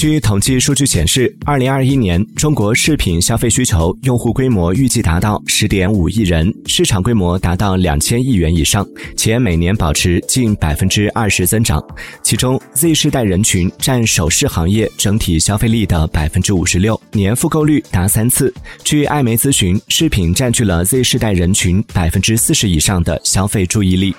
据统计数据显示二零二一年中国饰品消费需求用户规模预计达到十点五亿人市场规模达到两千亿元以上且每年保持近百分之二十增长。其中 z 世代人群占首饰行业整体消费力的百分之五十六年复购率达三次。据艾媒咨询饰品占据了 z 世代人群百分之四十以上的消费注意力。